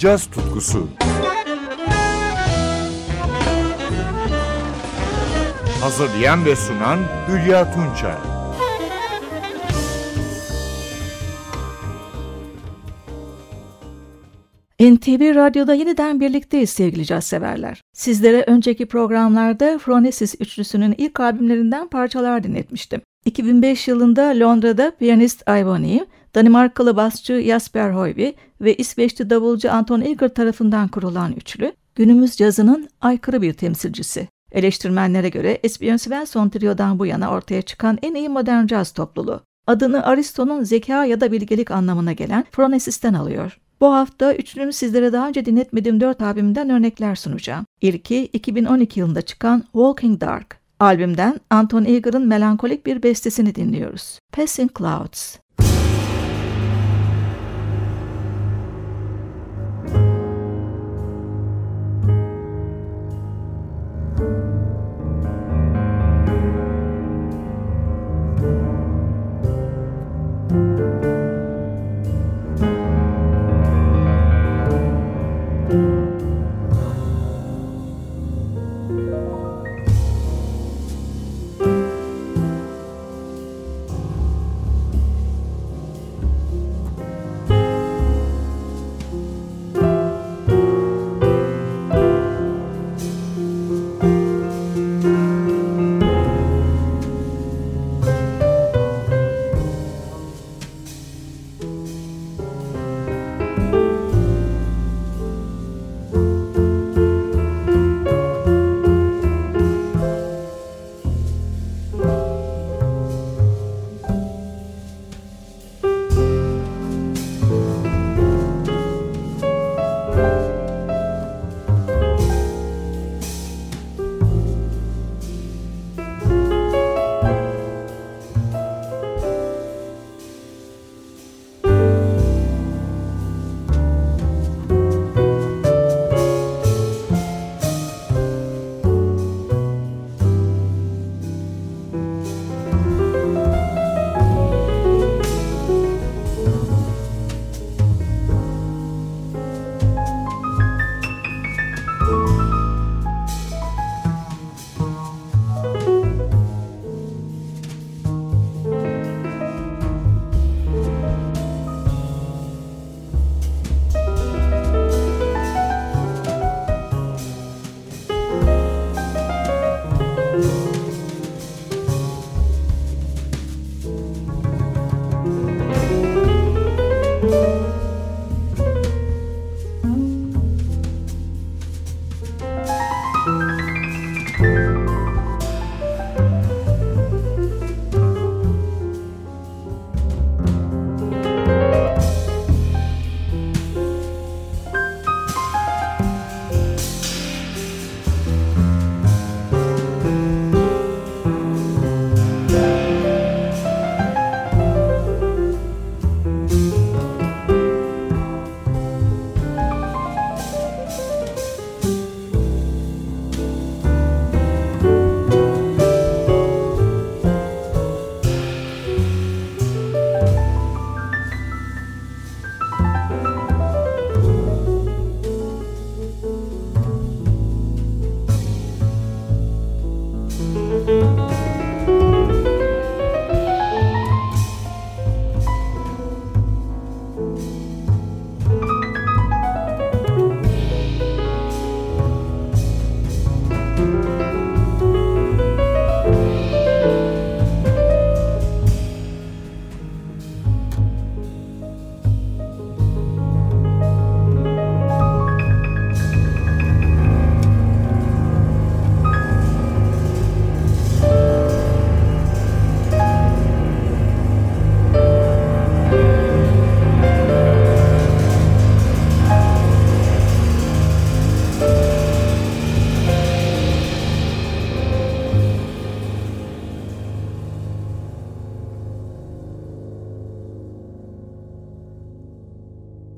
caz tutkusu. Hazırlayan ve sunan Hülya Tunçay. NTV Radyo'da yeniden birlikteyiz sevgili caz severler. Sizlere önceki programlarda Phronesis üçlüsünün ilk albümlerinden parçalar dinletmiştim. 2005 yılında Londra'da piyanist Ivony, Danimarkalı basçı Jasper Hoyvi ve İsveçli davulcu Anton Eger tarafından kurulan üçlü, günümüz cazının aykırı bir temsilcisi. Eleştirmenlere göre Esbjörn Svensson Trio'dan bu yana ortaya çıkan en iyi modern caz topluluğu. Adını Aristo'nun zeka ya da bilgelik anlamına gelen Phronesis'ten alıyor. Bu hafta üçlünün sizlere daha önce dinletmediğim dört albümden örnekler sunacağım. İlki 2012 yılında çıkan Walking Dark. Albümden Anton Eger'ın melankolik bir bestesini dinliyoruz. Passing Clouds.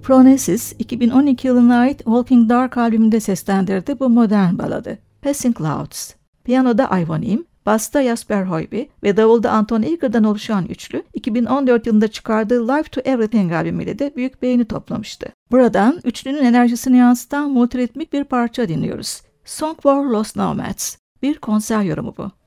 Phronesis 2012 yılına ait Walking Dark albümünde seslendirdi bu modern baladı. Passing Clouds. Piyanoda Ivonim, Basta Jasper Hoyby ve davulda Anton Eger'dan oluşan üçlü 2014 yılında çıkardığı Life to Everything albümüyle de büyük beğeni toplamıştı. Buradan üçlünün enerjisini yansıtan multiritmik bir parça dinliyoruz. Song for Lost Nomads. Bir konser yorumu bu.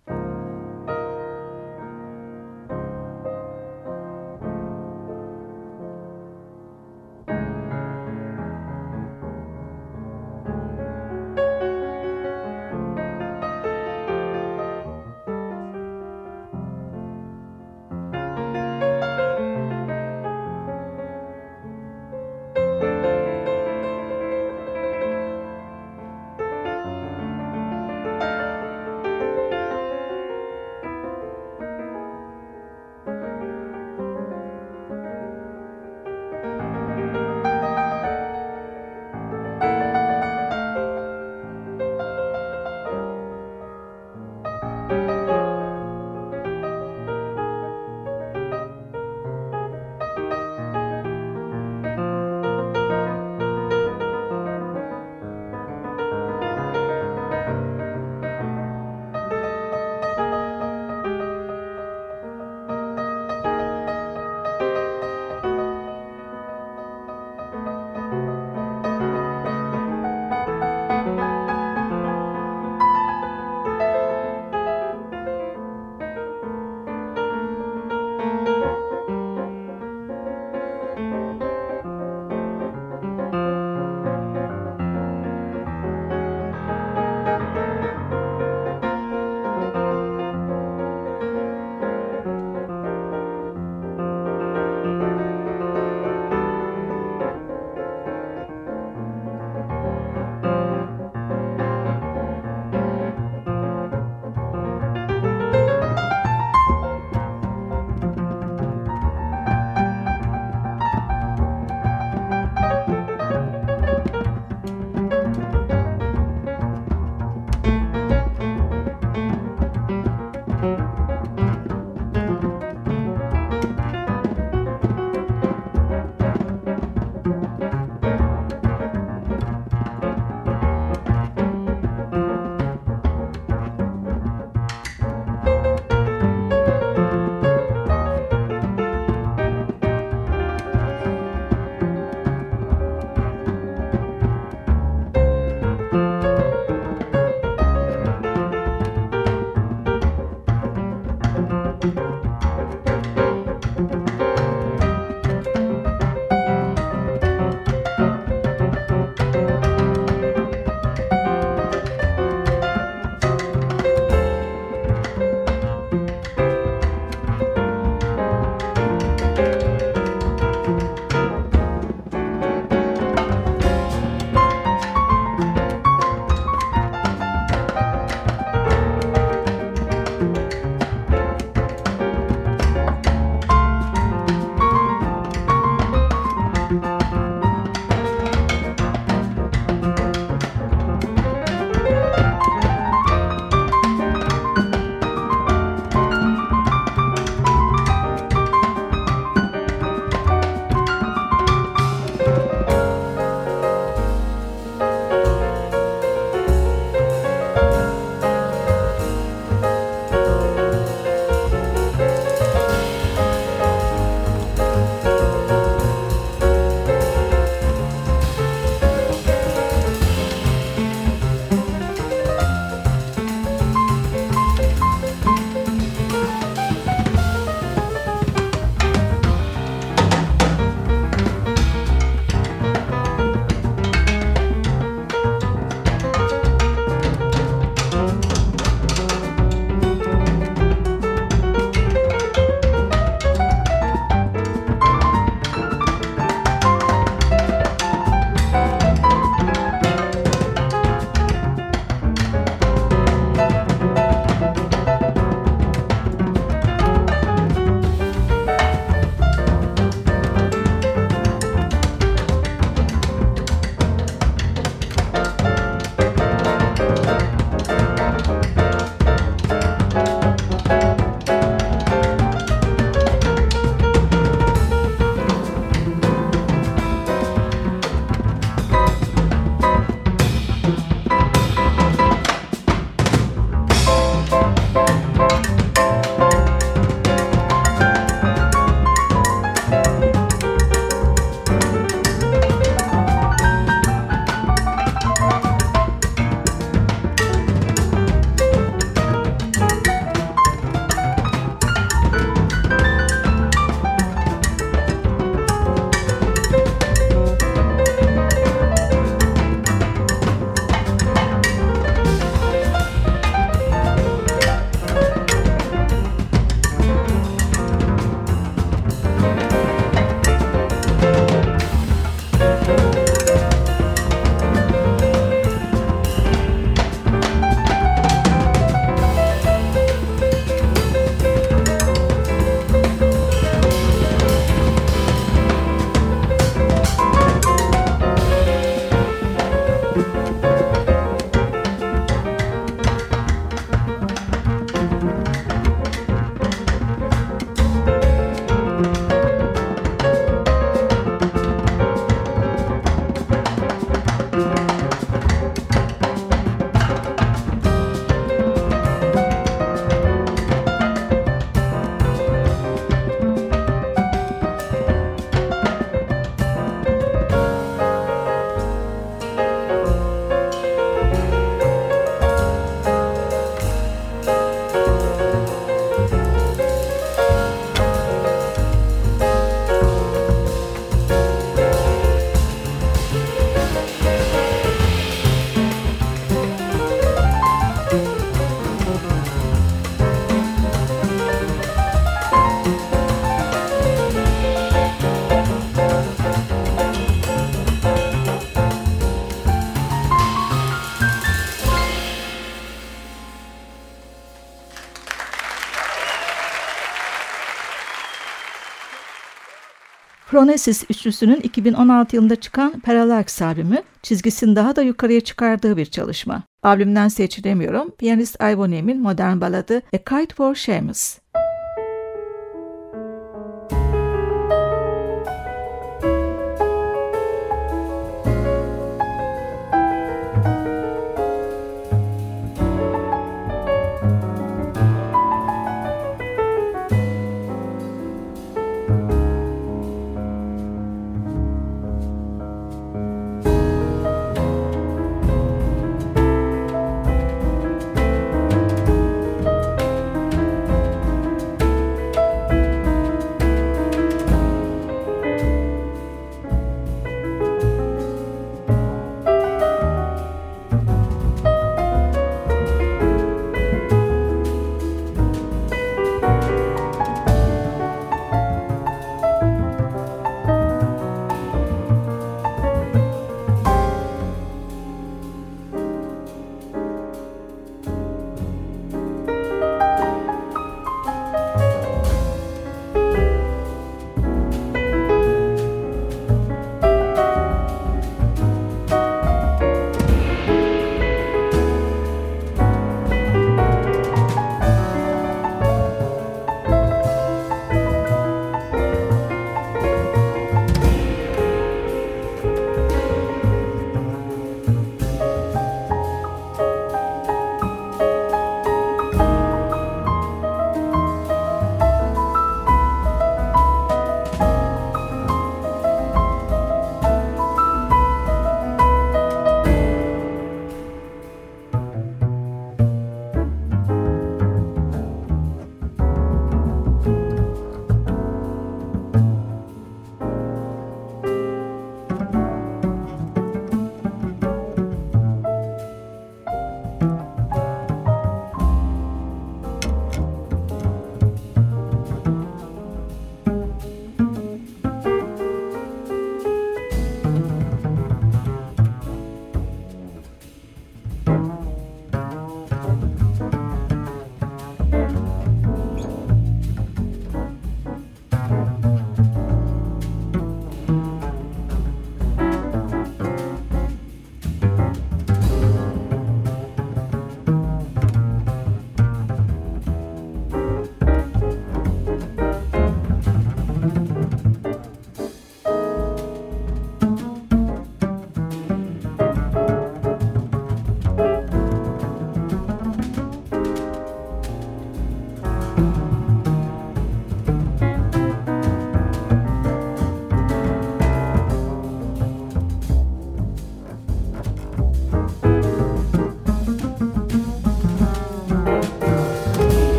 Phronesis üçlüsünün 2016 yılında çıkan Parallax albümü çizgisini daha da yukarıya çıkardığı bir çalışma. Albümden seçilemiyorum. Piyanist Ivonem'in modern baladı A Kite for Seamus.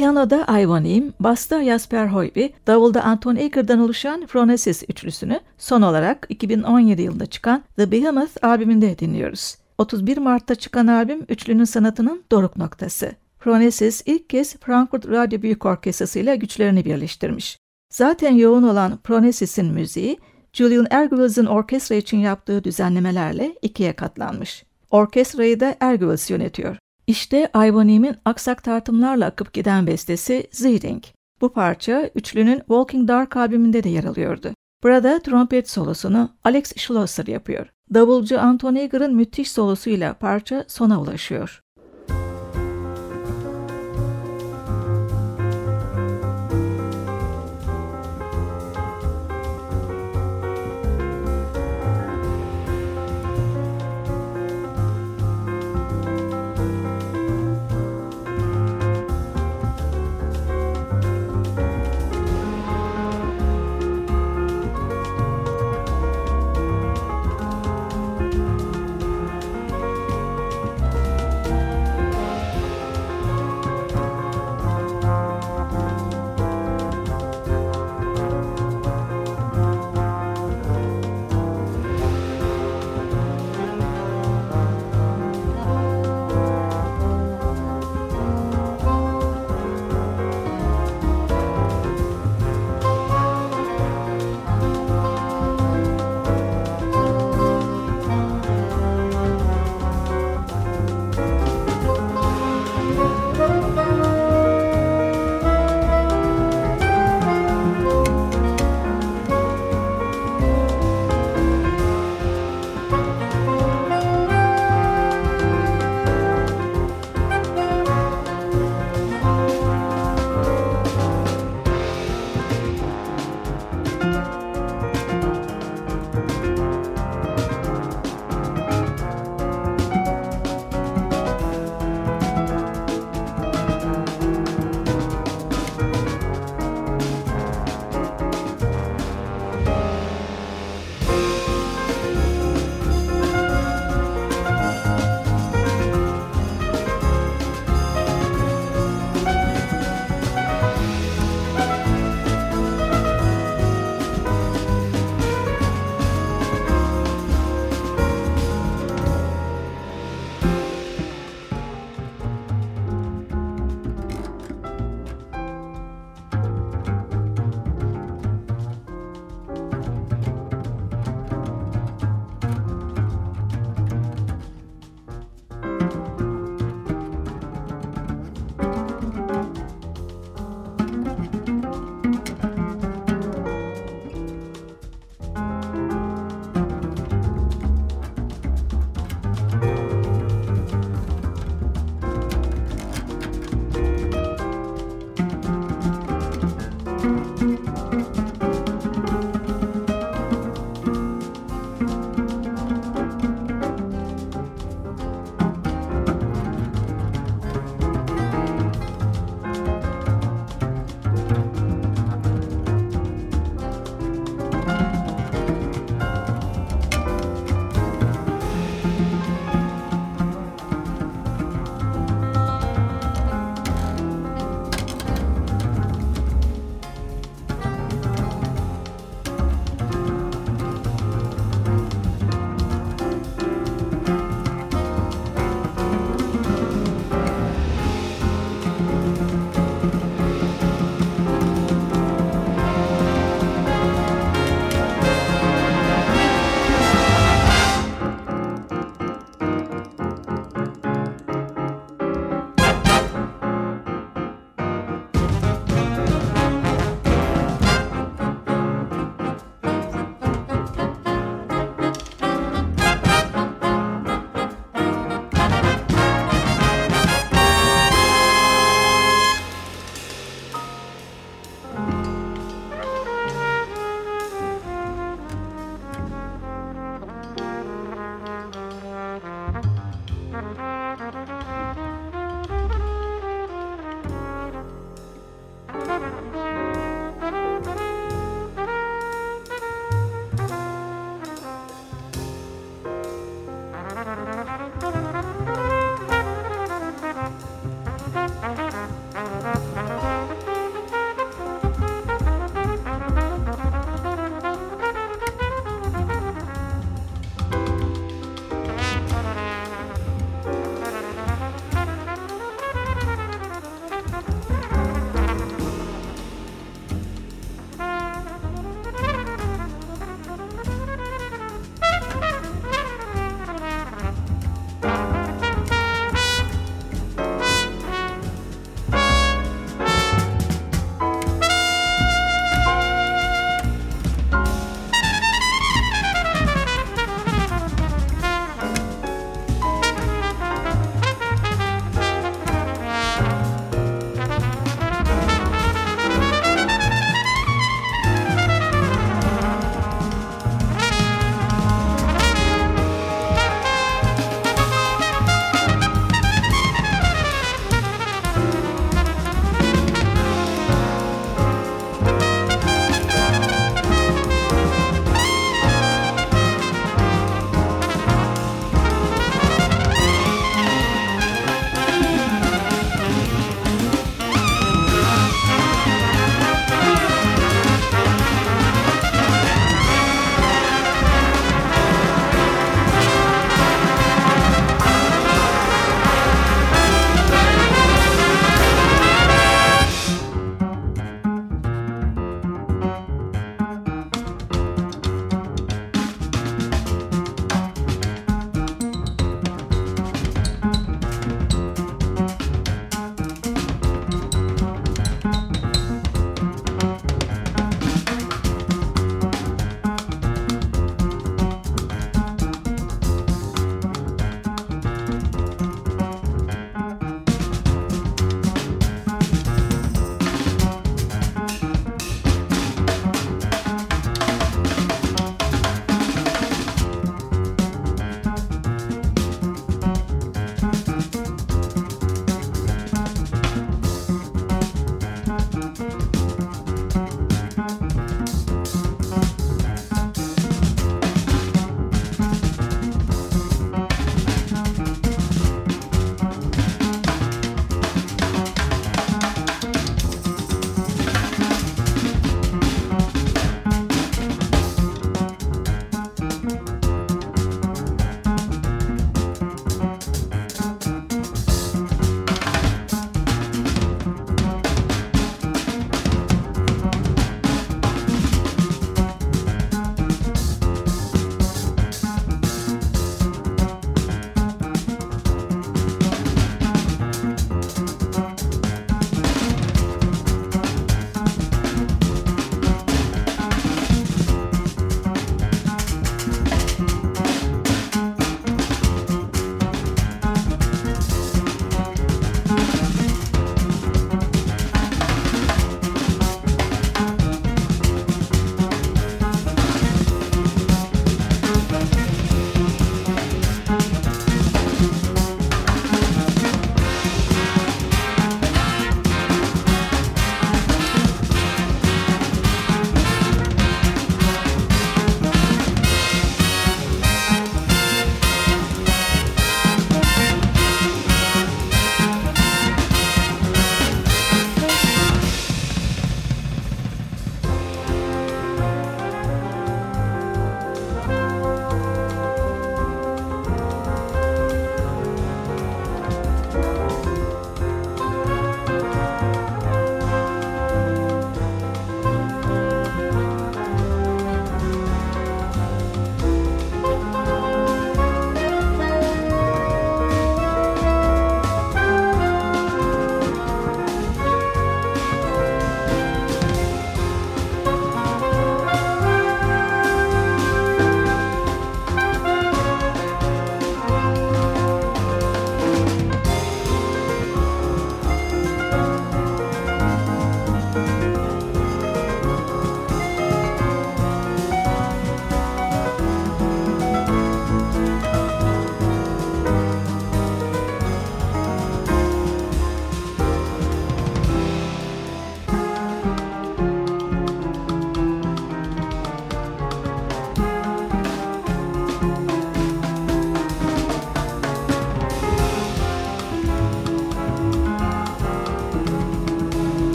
Piyanoda Ivan Im, basta Jasper Hoyby, davulda Anton Eger'dan oluşan Phronesis üçlüsünü son olarak 2017 yılında çıkan The Behemoth albümünde dinliyoruz. 31 Mart'ta çıkan albüm üçlünün sanatının doruk noktası. Phronesis ilk kez Frankfurt Radyo Büyük Orkestrası ile güçlerini birleştirmiş. Zaten yoğun olan Phronesis'in müziği, Julian Erguels'in orkestra için yaptığı düzenlemelerle ikiye katlanmış. Orkestrayı da Erguels yönetiyor. İşte Ivanim'in aksak tartımlarla akıp giden bestesi Zeding. Bu parça üçlünün Walking Dark albümünde de yer alıyordu. Burada trompet solosunu Alex Schlosser yapıyor. Davulcu Anton Eger'ın müthiş solosuyla parça sona ulaşıyor.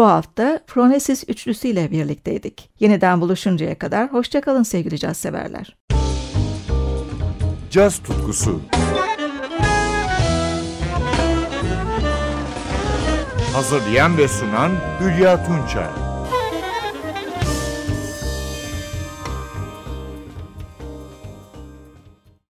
Bu hafta Phronesis üçlüsüyle birlikteydik. Yeniden buluşuncaya kadar hoşçakalın sevgili caz severler. Caz tutkusu Hazırlayan ve sunan Hülya Tunçay